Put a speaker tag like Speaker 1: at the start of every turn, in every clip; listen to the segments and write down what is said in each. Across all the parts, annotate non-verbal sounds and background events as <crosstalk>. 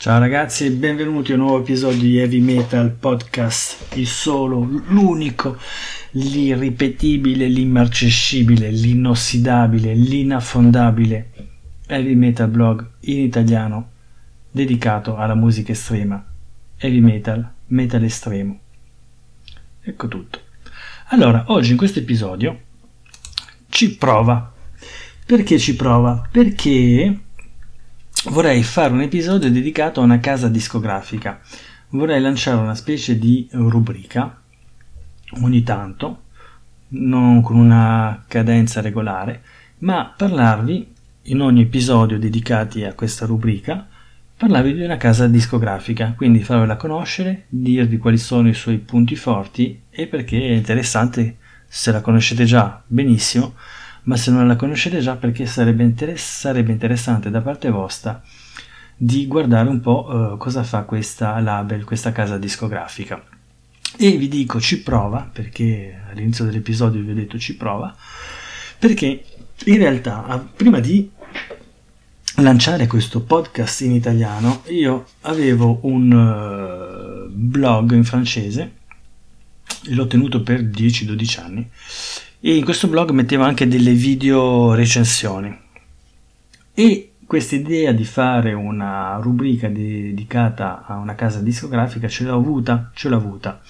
Speaker 1: Ciao ragazzi e benvenuti a un nuovo episodio di Heavy Metal Podcast, il solo, l'unico, l'irripetibile, l'immarcescibile, l'inossidabile, l'inaffondabile Heavy Metal blog in italiano dedicato alla musica estrema, heavy metal, metal estremo. Ecco tutto. Allora, oggi in questo episodio ci prova. Perché ci prova? Perché vorrei fare un episodio dedicato a una casa discografica. Vorrei lanciare una specie di rubrica ogni tanto, non con una cadenza regolare, ma parlarvi in ogni episodio dedicati a questa rubrica, parlarvi di una casa discografica, quindi farvela conoscere, dirvi quali sono i suoi punti forti e perché è interessante, se la conoscete già, benissimo, ma se non la conoscete già perché sarebbe, interess- sarebbe interessante da parte vostra di guardare un po' uh, cosa fa questa label, questa casa discografica. E vi dico ci prova, perché all'inizio dell'episodio vi ho detto ci prova, perché in realtà prima di lanciare questo podcast in italiano io avevo un uh, blog in francese, l'ho tenuto per 10-12 anni e in questo blog mettevo anche delle video recensioni e questa idea di fare una rubrica dedicata a una casa discografica ce l'ho avuta, ce l'ho avuta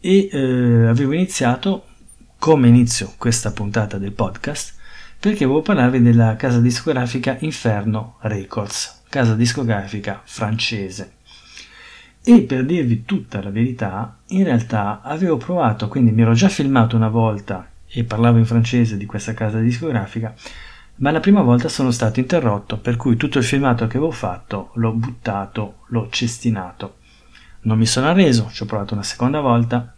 Speaker 1: e eh, avevo iniziato come inizio questa puntata del podcast perché volevo parlarvi della casa discografica Inferno Records, casa discografica francese. E per dirvi tutta la verità, in realtà avevo provato, quindi mi ero già filmato una volta e parlavo in francese di questa casa discografica, ma la prima volta sono stato interrotto, per cui tutto il filmato che avevo fatto l'ho buttato, l'ho cestinato. Non mi sono arreso, ci ho provato una seconda volta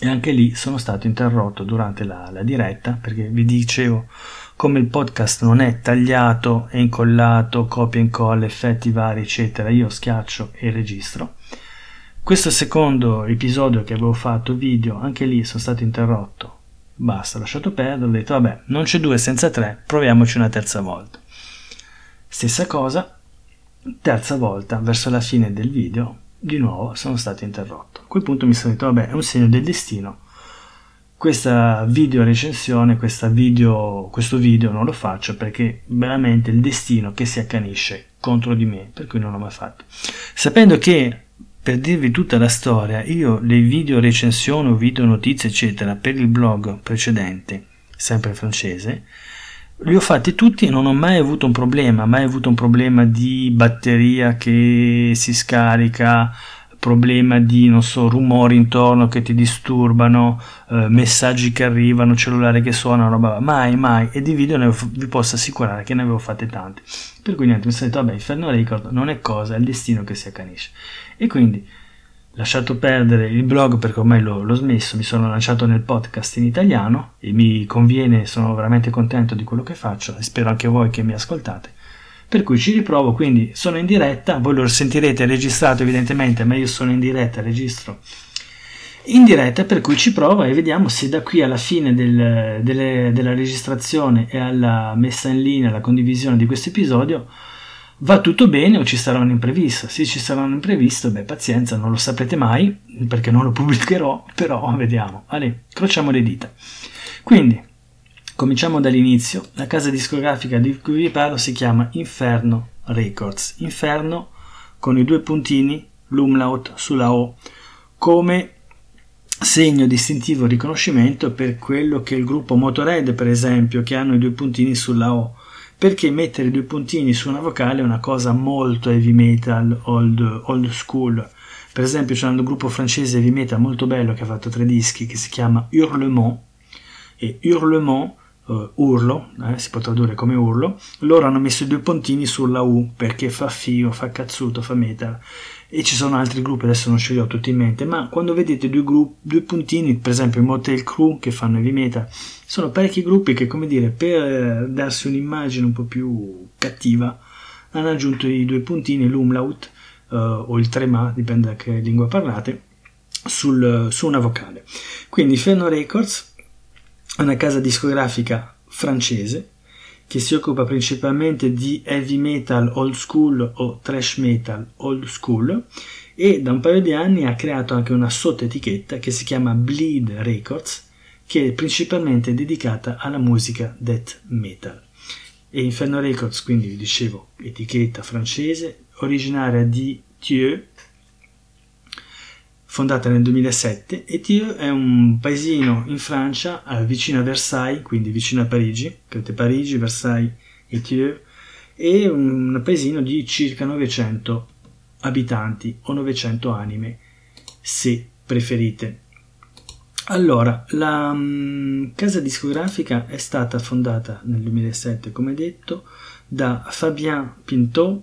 Speaker 1: e anche lì sono stato interrotto durante la, la diretta perché vi dicevo come il podcast non è tagliato e incollato, copia e incolla, effetti vari eccetera, io schiaccio e registro. Questo secondo episodio che avevo fatto video, anche lì sono stato interrotto Basta, ho lasciato perdere, ho detto vabbè, non c'è due senza tre, proviamoci una terza volta. Stessa cosa, terza volta, verso la fine del video, di nuovo sono stato interrotto. A quel punto mi sono detto vabbè, è un segno del destino. Questa video recensione, video, questo video non lo faccio perché veramente il destino che si accanisce contro di me, per cui non l'ho mai fatto. Sapendo che per dirvi tutta la storia, io le video recensioni o video notizie, eccetera, per il blog precedente, sempre francese, li ho fatti tutti e non ho mai avuto un problema, mai avuto un problema di batteria che si scarica, problema di, non so, rumori intorno che ti disturbano, eh, messaggi che arrivano, cellulare che suonano, roba, mai, mai, e di video ne, vi posso assicurare che ne avevo fatte tante. Per cui niente, mi sono detto, vabbè, Inferno Record non è cosa, è il destino che si accanisce. E quindi, lasciato perdere il blog perché ormai l'ho, l'ho smesso, mi sono lanciato nel podcast in italiano e mi conviene, sono veramente contento di quello che faccio e spero anche voi che mi ascoltate per cui ci riprovo, quindi sono in diretta, voi lo sentirete registrato evidentemente, ma io sono in diretta, registro in diretta, per cui ci provo e vediamo se da qui alla fine del, delle, della registrazione e alla messa in linea, alla condivisione di questo episodio va tutto bene o ci sarà un imprevisto. Se ci sarà un imprevisto, beh, pazienza, non lo saprete mai perché non lo pubblicherò, <laughs> però vediamo. Ale, crociamo le dita. Quindi, Cominciamo dall'inizio. La casa discografica di cui vi parlo si chiama Inferno Records. Inferno con i due puntini, l'umlaut sulla O, come segno distintivo riconoscimento per quello che il gruppo Motorhead, per esempio, che hanno i due puntini sulla O. Perché mettere i due puntini su una vocale è una cosa molto heavy metal, old, old school. Per esempio c'è un gruppo francese heavy metal molto bello che ha fatto tre dischi che si chiama Hurlement e Hurlement uh, urlo, eh, si può tradurre come urlo, loro hanno messo i due puntini sulla U perché fa fio, fa cazzuto, fa metal. E ci sono altri gruppi, adesso non ce li ho tutti in mente, ma quando vedete due, gruppi, due puntini, per esempio Motel Crew che fanno heavy metal, sono parecchi gruppi che, come dire, per eh, darsi un'immagine un po' più cattiva, hanno aggiunto i due puntini, l'umlaut uh, o il trema, dipende da che lingua parlate, sul, su una vocale. Quindi Fenno Records una casa discografica francese che si occupa principalmente di heavy metal old school o thrash metal old school e da un paio di anni ha creato anche una sottoetichetta che si chiama Bleed Records che è principalmente dedicata alla musica death metal. E Inferno Records, quindi vi dicevo, etichetta francese, originaria di Thieu, fondata nel 2007 e Thieu è un paesino in Francia vicino a Versailles, quindi vicino a Parigi, credo Parigi, Versailles e Thieu, e un paesino di circa 900 abitanti o 900 anime, se preferite. Allora, la um, casa discografica è stata fondata nel 2007, come detto, da Fabien Pintot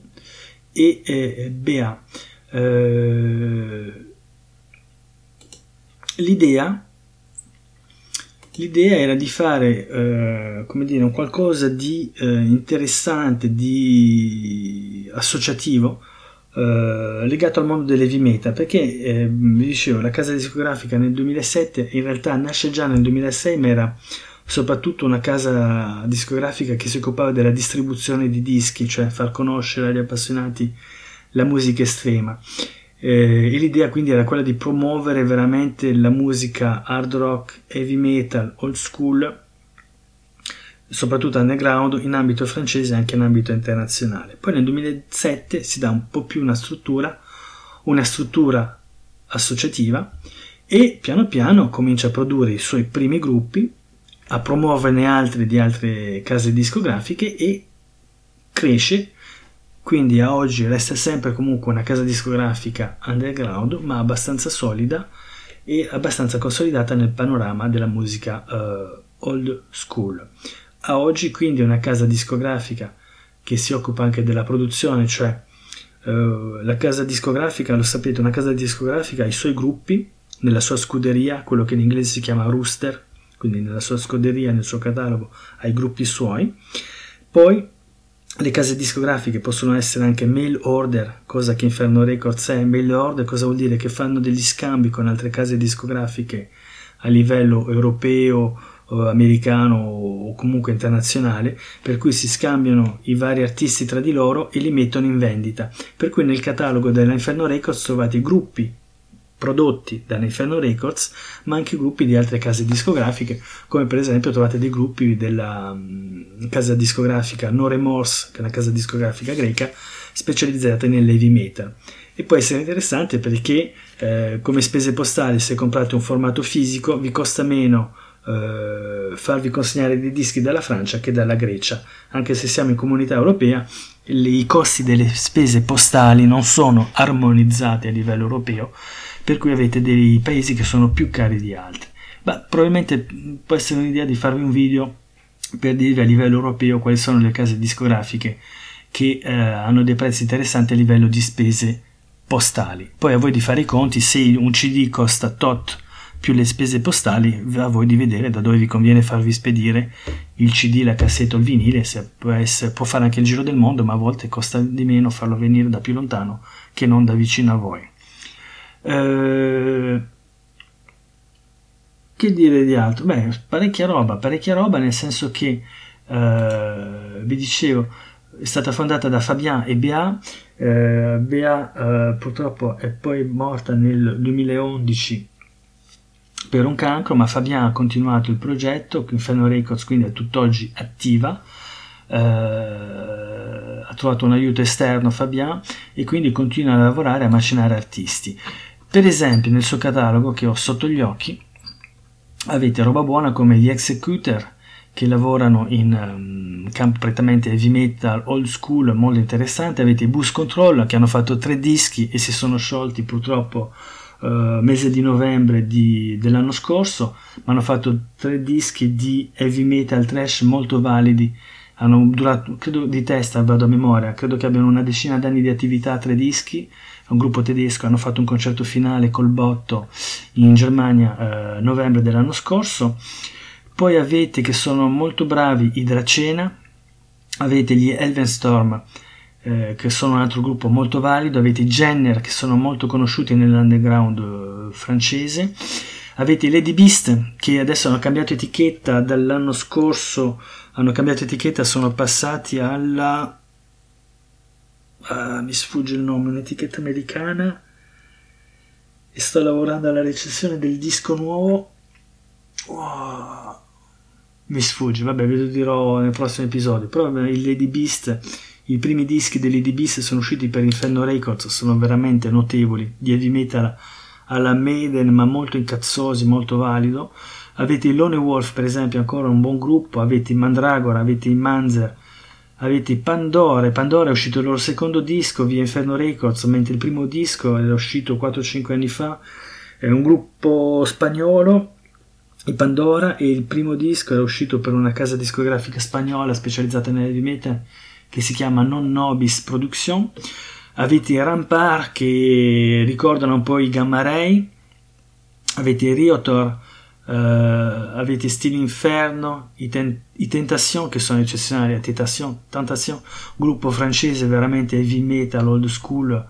Speaker 1: e eh, Bea. Eh, l'idea, l'idea, era di fare eh, come dire, un qualcosa di eh, interessante, di associativo, Uh, legato al mondo dell'heavy metal perché eh, vi dicevo la casa discografica nel 2007 in realtà nasce già nel 2006 ma era soprattutto una casa discografica che si occupava della distribuzione di dischi cioè far conoscere agli appassionati la musica estrema eh, e l'idea quindi era quella di promuovere veramente la musica hard rock, heavy metal, old school soprattutto underground in ambito francese e anche in ambito internazionale. Poi nel 2007 si dà un po' più una struttura, una struttura associativa e piano piano comincia a produrre i suoi primi gruppi, a promuoverne altri di altre case discografiche e cresce, quindi a oggi resta sempre comunque una casa discografica underground ma abbastanza solida e abbastanza consolidata nel panorama della musica uh, old school. A oggi quindi è una casa discografica che si occupa anche della produzione, cioè uh, la casa discografica, lo sapete, una casa discografica ha i suoi gruppi nella sua scuderia, quello che in inglese si chiama rooster, quindi nella sua scuderia, nel suo catalogo, ha i gruppi suoi. Poi le case discografiche possono essere anche mail order, cosa che Inferno Records è. Mail order cosa vuol dire? Che fanno degli scambi con altre case discografiche a livello europeo americano o comunque internazionale, per cui si scambiano i vari artisti tra di loro e li mettono in vendita. Per cui nel catalogo della Inferno Records trovate gruppi prodotti da Inferno Records, ma anche gruppi di altre case discografiche, come per esempio trovate dei gruppi della um, casa discografica No Remorse, che è una casa discografica greca, specializzata nell'heavy metal. E può essere interessante perché eh, come spese postali se comprate un formato fisico vi costa meno eh, farvi consegnare dei dischi dalla Francia che dalla Grecia, anche se siamo in comunità europea, i costi delle spese postali non sono armonizzati a livello europeo, per cui avete dei paesi che sono più cari di altri. Ma probabilmente può essere un'idea di farvi un video per dirvi a livello europeo quali sono le case discografiche che eh, hanno dei prezzi interessanti a livello di spese postali. Poi a voi di fare i conti, se un CD costa tot più le spese postali, a voi di vedere da dove vi conviene farvi spedire il CD, la cassetta o il vinile, se può, essere, può fare anche il giro del mondo, ma a volte costa di meno farlo venire da più lontano che non da vicino a voi. Eh, che dire di altro? Beh, parecchia roba, parecchia roba nel senso che, eh, vi dicevo, è stata fondata da Fabien e Bea, eh, Bea eh, purtroppo è poi morta nel 2011 per un cancro, ma Fabian ha continuato il progetto, Inferno Records quindi è tutt'oggi attiva, eh, ha trovato un aiuto esterno Fabian e quindi continua a lavorare a macinare artisti. Per esempio nel suo catalogo che ho sotto gli occhi avete roba buona come gli Executor che lavorano in um, campo prettamente heavy metal, old school, molto interessante, avete i Bus Control che hanno fatto tre dischi e si sono sciolti purtroppo uh, mese di novembre di, dell'anno scorso, ma hanno fatto tre dischi di heavy metal trash molto validi, hanno durato, credo di testa, vado a memoria, credo che abbiano una decina d'anni di attività, tre dischi, un gruppo tedesco, hanno fatto un concerto finale col botto in Germania uh, novembre dell'anno scorso, poi avete che sono molto bravi i Dracena, avete gli Elvenstorm, eh, che sono un altro gruppo molto valido, avete i Jenner che sono molto conosciuti nell'underground eh, francese, avete i Lady Beast che adesso hanno cambiato etichetta dall'anno scorso hanno cambiato etichetta, sono passati alla... Uh, mi sfugge il nome, un'etichetta americana e sto lavorando alla recensione del disco nuovo. Oh, mi sfugge, vabbè, ve lo dirò nel prossimo episodio. Però il Lady Beast, i primi dischi dei Lady Beast sono usciti per Inferno Records, sono veramente notevoli, di heavy metal alla Maiden, ma molto incazzosi, molto valido. Avete i Lone Wolf, per esempio, ancora un buon gruppo, avete i Mandragora, avete i Manzer, avete Pandora, Pandora è uscito il loro secondo disco via Inferno Records, mentre il primo disco era uscito 4-5 anni fa, è un gruppo spagnolo, i Pandora, e il primo disco era uscito per una casa discografica spagnola specializzata nelle metal che si chiama Non Nobis Production. Avete Rampart che ricordano un po' i Gamma Ray, avete i Riotor, Uh, avete Stile Inferno, i, ten- i, Tentation che sono eccezionali, Tentation, Tentation, gruppo francese veramente heavy metal, old school,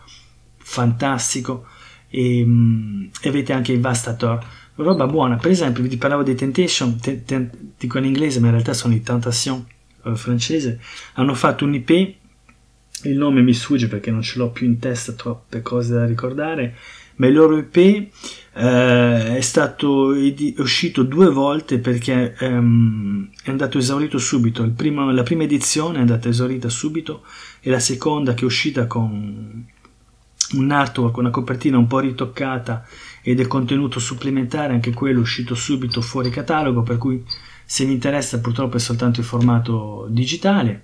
Speaker 1: fantastico, e, um, e avete anche i Vastator, roba buona, per esempio vi parlavo dei Temptation, ten- ten- dico in inglese ma in realtà sono i Tentation uh, francese, hanno fatto un IP, il nome mi sfugge perché non ce l'ho più in testa, troppe cose da ricordare, ma il IP eh, è stato ed- uscito due volte perché ehm, è andato esaurito subito. Primo, la prima edizione è andata esaurita subito e la seconda che è uscita con un artwork, una copertina un po' ritoccata e del contenuto supplementare, anche quello è uscito subito fuori catalogo, per cui se vi interessa purtroppo è soltanto in formato digitale.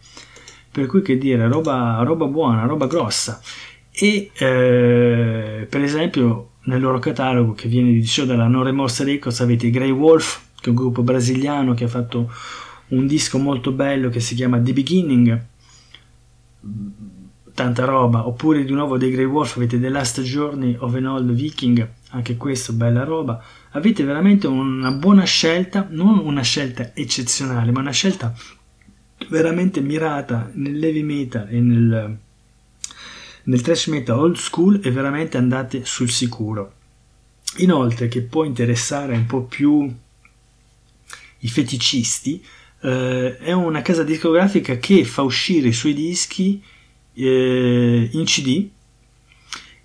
Speaker 1: Per cui che dire, roba, roba buona, roba grossa e eh, per esempio nel loro catalogo che viene dicevo dalla Non Remorse Records avete i Grey Wolf che è un gruppo brasiliano che ha fatto un disco molto bello che si chiama The Beginning. Tanta roba. Oppure di nuovo dei Grey Wolf avete The Last Journey of an Old Viking. Anche questo bella roba. Avete veramente una buona scelta non una scelta eccezionale ma una scelta veramente mirata nell'heavy metal e nel nel thrash metal old school e veramente andate sul sicuro. Inoltre, che può interessare un po' più i feticisti, eh, è una casa discografica che fa uscire i suoi dischi eh, in CD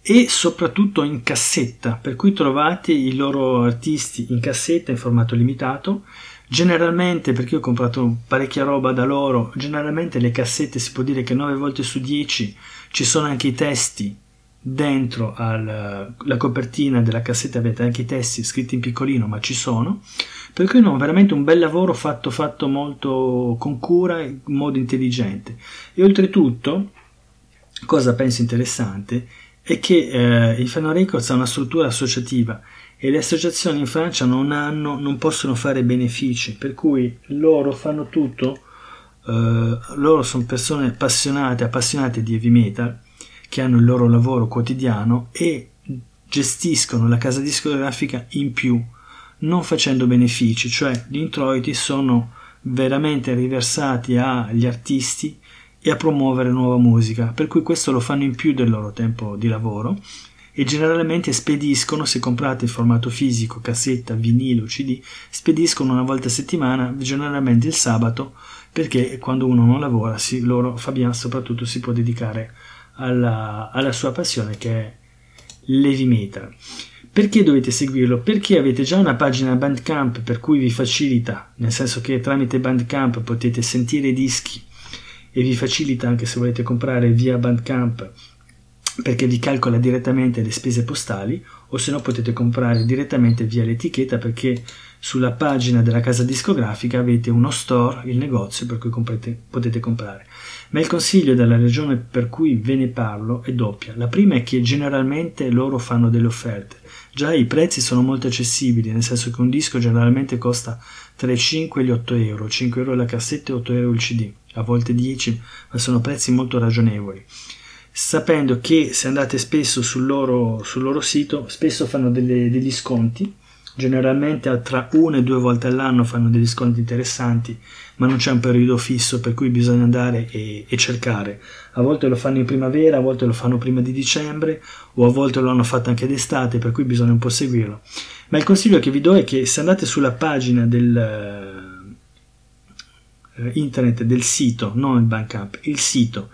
Speaker 1: e soprattutto in cassetta, per cui trovate i loro artisti in cassetta in formato limitato. Generalmente, perché ho comprato parecchia roba da loro, generalmente le cassette si può dire che 9 volte su 10 ci sono anche i testi dentro alla copertina della cassetta avete anche i testi scritti in piccolino ma ci sono. Per cui no, veramente un bel lavoro fatto, fatto molto con cura in modo intelligente. E oltretutto cosa penso interessante è che eh, il Fano Records ha una struttura associativa e le associazioni in Francia non, hanno, non possono fare benefici per cui loro fanno tutto Uh, loro sono persone appassionate, appassionate di heavy metal che hanno il loro lavoro quotidiano e gestiscono la casa discografica in più, non facendo benefici, cioè gli introiti sono veramente riversati agli artisti e a promuovere nuova musica, per cui questo lo fanno in più del loro tempo di lavoro e generalmente spediscono, se comprate in formato fisico, cassetta, vinile o cd, spediscono una volta a settimana, generalmente il sabato, perché quando uno non lavora, si, loro, Fabian soprattutto, si può dedicare alla, alla sua passione che è l'heavy. Perché dovete seguirlo? Perché avete già una pagina Bandcamp per cui vi facilita, nel senso che tramite Bandcamp potete sentire i dischi e vi facilita anche se volete comprare via Bandcamp perché vi calcola direttamente le spese postali o se no potete comprare direttamente via l'etichetta perché sulla pagina della casa discografica avete uno store, il negozio per cui comprete, potete comprare. Ma il consiglio della regione per cui ve ne parlo è doppia. La prima è che generalmente loro fanno delle offerte. Già i prezzi sono molto accessibili, nel senso che un disco generalmente costa tra i 5 e gli 8 euro, 5 euro la cassetta e 8 euro il CD, a volte 10, ma sono prezzi molto ragionevoli sapendo che se andate spesso sul loro, sul loro sito spesso fanno delle, degli sconti generalmente tra una e due volte all'anno fanno degli sconti interessanti, ma non c'è un periodo fisso per cui bisogna andare e, e, cercare. A volte lo fanno in primavera, a volte lo fanno prima di dicembre, o a volte lo hanno fatto anche d'estate, per cui bisogna un po' seguirlo. Ma il consiglio che vi do è che se andate sulla pagina del, eh, internet del sito, non il Bandcamp, il sito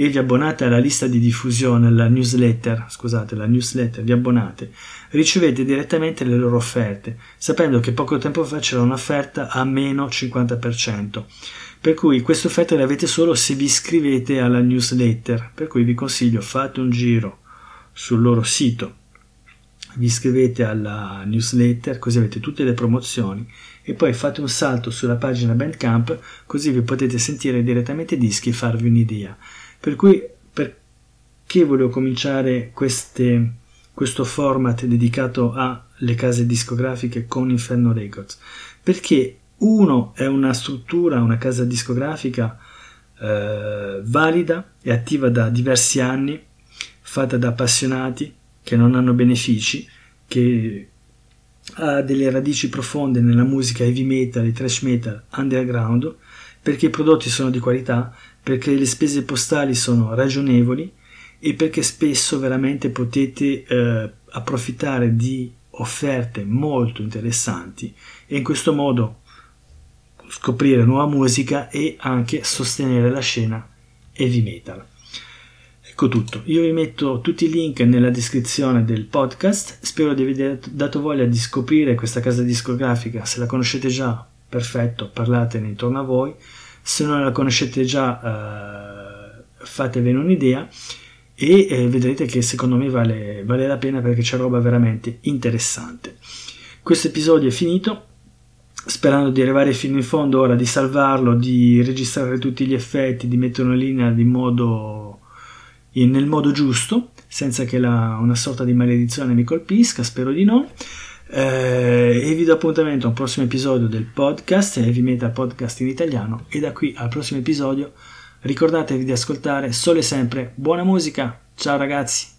Speaker 1: e vi abbonate alla lista di diffusione, alla newsletter, scusate, la newsletter, vi abbonate, ricevete direttamente le loro offerte, sapendo che poco tempo fa c'era un'offerta a meno 50%. Per cui queste offerte le avete solo se vi iscrivete alla newsletter, per cui vi consiglio fate un giro sul loro sito, vi iscrivete alla newsletter così avete tutte le promozioni e poi fate un salto sulla pagina Bandcamp così vi potete sentire direttamente i dischi e farvi un'idea. Per cui perché volevo cominciare queste, questo format dedicato alle case discografiche con Inferno Records? Perché uno è una struttura, una casa discografica eh, valida e attiva da diversi anni, fatta da appassionati che non hanno benefici, che ha delle radici profonde nella musica heavy metal e thrash metal underground, perché i prodotti sono di qualità perché le spese postali sono ragionevoli e perché spesso veramente potete eh, approfittare di offerte molto interessanti e in questo modo scoprire nuova musica e anche sostenere la scena heavy metal. Ecco tutto, io vi metto tutti i link nella descrizione del podcast, spero di aver dato voglia di scoprire questa casa discografica, se la conoscete già, perfetto, parlatene intorno a voi, se non la conoscete già eh, fatevene un'idea e eh, vedrete che secondo me vale, vale la pena perché c'è roba veramente interessante. Questo episodio è finito, sperando di arrivare fino in fondo ora, di salvarlo, di registrare tutti gli effetti, di metterlo in linea di modo, nel modo giusto, senza che la, una sorta di maledizione mi colpisca, spero di no. Eh, e vi do appuntamento a un prossimo episodio del podcast, Heavy Metal Podcast in italiano. E da qui al prossimo episodio ricordatevi di ascoltare solo e sempre buona musica. Ciao ragazzi!